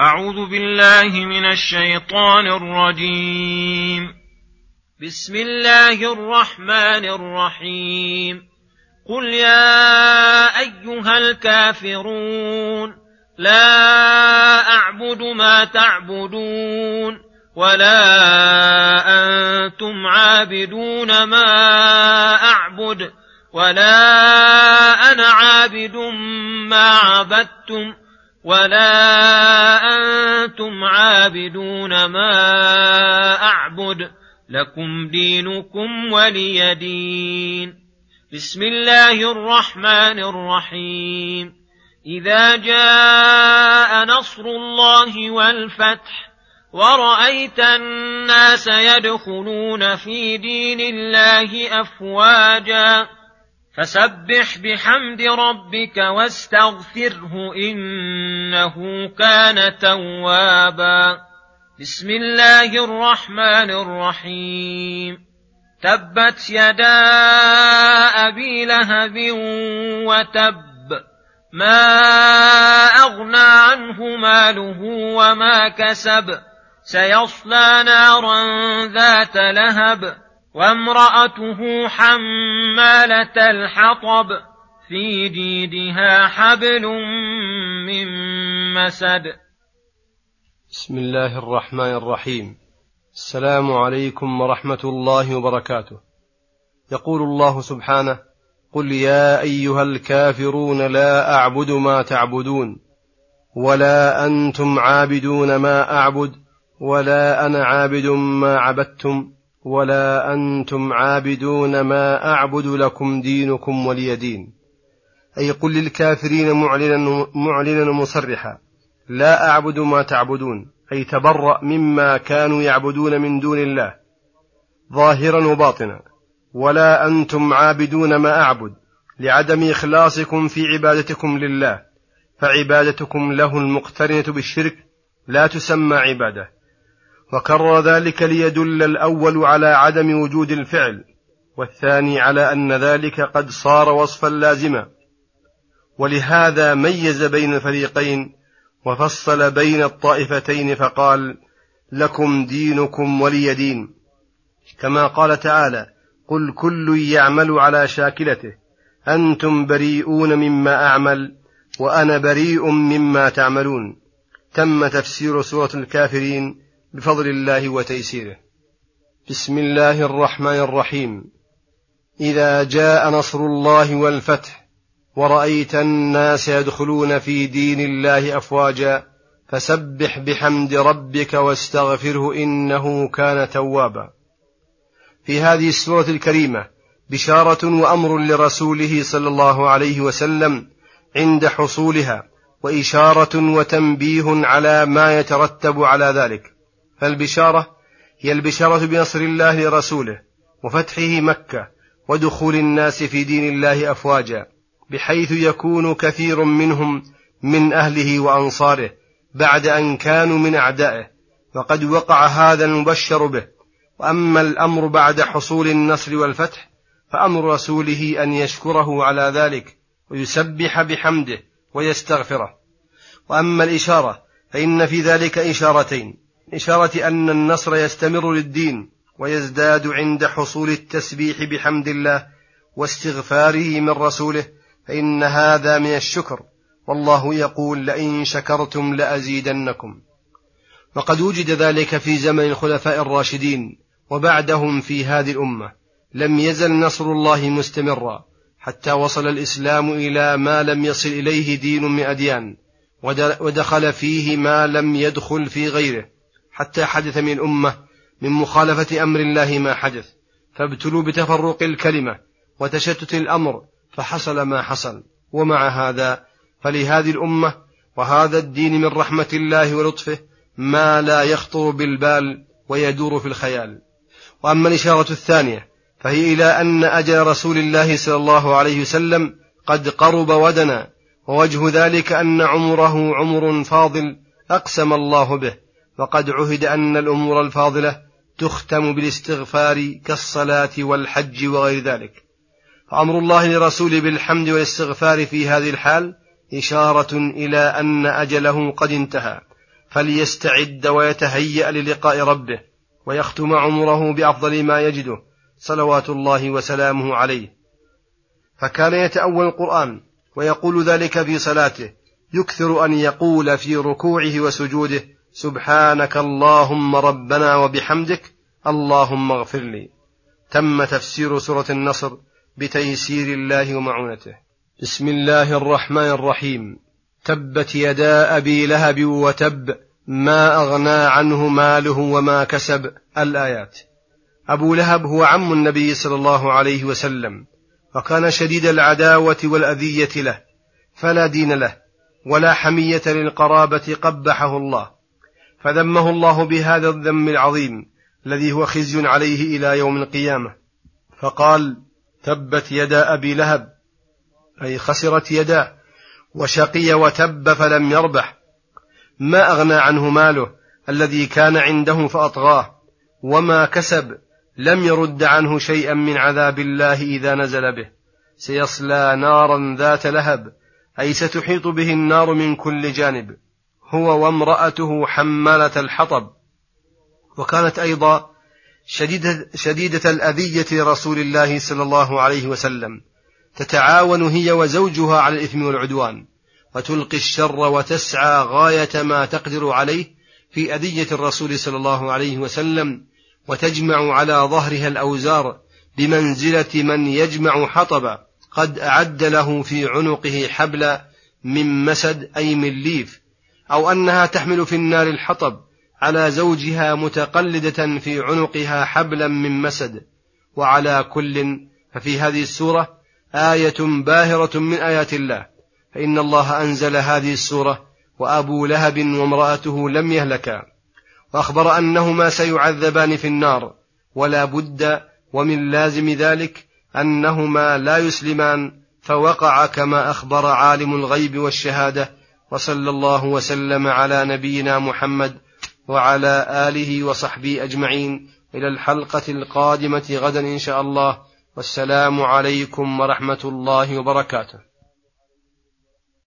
أعوذ بالله من الشيطان الرجيم. بسم الله الرحمن الرحيم. قل يا أيها الكافرون لا أعبد ما تعبدون ولا أنتم عابدون ما أعبد ولا أنا عابد ما عبدتم ولا أنتم عابدون ما أعبد لكم دينكم ولي دين بسم الله الرحمن الرحيم إذا جاء نصر الله والفتح ورأيت الناس يدخلون في دين الله أفواجا فسبح بحمد ربك واستغفره إنه كان توابا. بسم الله الرحمن الرحيم. تبت يدا أبي لهب وتب. ما أغنى عنه ماله وما كسب. سيصلى نارا ذات لهب. وامرأته حمالة الحطب في جيدها حبل من مسد. بسم الله الرحمن الرحيم. السلام عليكم ورحمة الله وبركاته. يقول الله سبحانه قل يا أيها الكافرون لا أعبد ما تعبدون ولا أنتم عابدون ما أعبد ولا أنا عابد ما عبدتم. ولا أنتم عابدون ما أعبد لكم دينكم ولي دين. أي قل للكافرين معلنا, معلنا مصرحا. لا أعبد ما تعبدون. أي تبرأ مما كانوا يعبدون من دون الله. ظاهرا وباطنا. ولا أنتم عابدون ما أعبد. لعدم إخلاصكم في عبادتكم لله. فعبادتكم له المقترنة بالشرك. لا تسمى عباده. وكرر ذلك ليدل الأول على عدم وجود الفعل والثاني على أن ذلك قد صار وصفا لازما. ولهذا ميز بين الفريقين وفصل بين الطائفتين فقال لكم دينكم ولي دين. كما قال تعالى قل كل يعمل على شاكلته أنتم بريئون مما أعمل وأنا بريء مما تعملون. تم تفسير سورة الكافرين بفضل الله وتيسيره. بسم الله الرحمن الرحيم. إذا جاء نصر الله والفتح ورأيت الناس يدخلون في دين الله أفواجا فسبح بحمد ربك واستغفره إنه كان توابا. في هذه السورة الكريمة بشارة وأمر لرسوله صلى الله عليه وسلم عند حصولها وإشارة وتنبيه على ما يترتب على ذلك. فالبشارة هي البشارة بنصر الله لرسوله وفتحه مكة ودخول الناس في دين الله أفواجا بحيث يكون كثير منهم من أهله وأنصاره بعد أن كانوا من أعدائه وقد وقع هذا المبشر به. وأما الأمر بعد حصول النصر والفتح فأمر رسوله أن يشكره على ذلك ويسبح بحمده ويستغفره. وأما الإشارة فإن في ذلك إشارتين. اشاره أن النصر يستمر للدين ويزداد عند حصول التسبيح بحمد الله واستغفاره من رسوله فإن هذا من الشكر. والله يقول لئن شكرتم لأزيدنكم. وقد وجد ذلك في زمن الخلفاء الراشدين وبعدهم في هذه الأمة. لم يزل نصر الله مستمرا حتى وصل الإسلام إلى ما لم يصل إليه دين من أديان ودخل فيه ما لم يدخل في غيره. حتى حدث من الأمة من مخالفة أمر الله ما حدث. فابتلوا بتفرق الكلمة وتشتت الأمر فحصل ما حصل. ومع هذا فلهذه الأمة وهذا الدين من رحمة الله ولطفه ما لا يخطر بالبال ويدور في الخيال. وأما الإشارة الثانية فهي إلى أن أجل رسول الله صلى الله عليه وسلم قد قرب ودنا ووجه ذلك أن عمره عمر فاضل أقسم الله به. وقد عهد أن الأمور الفاضلة تختم بالاستغفار كالصلاة والحج وغير ذلك. فأمر الله لرسوله بالحمد والاستغفار في هذه الحال إشارة إلى أن أجله قد انتهى. فليستعد ويتهيأ للقاء ربه ويختم عمره بأفضل ما يجده صلوات الله وسلامه عليه. فكان يتأول القرآن ويقول ذلك في صلاته يكثر أن يقول في ركوعه وسجوده سبحانك اللهم ربنا وبحمدك اللهم اغفر لي. تم تفسير سورة النصر بتيسير الله ومعونته. بسم الله الرحمن الرحيم. تبت يدا أبي لهب وتب ما أغنى عنه ماله وما كسب الآيات. أبو لهب هو عم النبي صلى الله عليه وسلم وكان شديد العداوة والأذية له فلا دين له ولا حمية للقرابة قبحه الله. فذمه الله بهذا الذم العظيم الذي هو خزي عليه إلى يوم القيامة. فقال تبت يدا أبي لهب أي خسرت يداه وشقي وتب فلم يربح. ما أغنى عنه ماله الذي كان عنده فأطغاه وما كسب لم يرد عنه شيئا من عذاب الله إذا نزل به. سيصلى نارا ذات لهب أي ستحيط به النار من كل جانب. هو وامرأته حمالة الحطب. وكانت أيضا شديدة, شديدة الأذية لرسول الله صلى الله عليه وسلم. تتعاون هي وزوجها على الإثم والعدوان. وتلقي الشر وتسعى غاية ما تقدر عليه في أذية الرسول صلى الله عليه وسلم. وتجمع على ظهرها الأوزار بمنزلة من يجمع حطبا. قد أعد له في عنقه حبلا من مسد أي من ليف. أو أنها تحمل في النار الحطب على زوجها متقلدة في عنقها حبلا من مسد. وعلى كل ففي هذه السورة آية باهرة من آيات الله. فإن الله أنزل هذه السورة وأبو لهب وامرأته لم يهلكا. وأخبر أنهما سيعذبان في النار. ولا بد ومن لازم ذلك أنهما لا يسلمان. فوقع كما أخبر عالم الغيب والشهادة وصلى الله وسلم على نبينا محمد وعلى آله وصحبه أجمعين. إلى الحلقة القادمة غدا إن شاء الله. والسلام عليكم ورحمة الله وبركاته.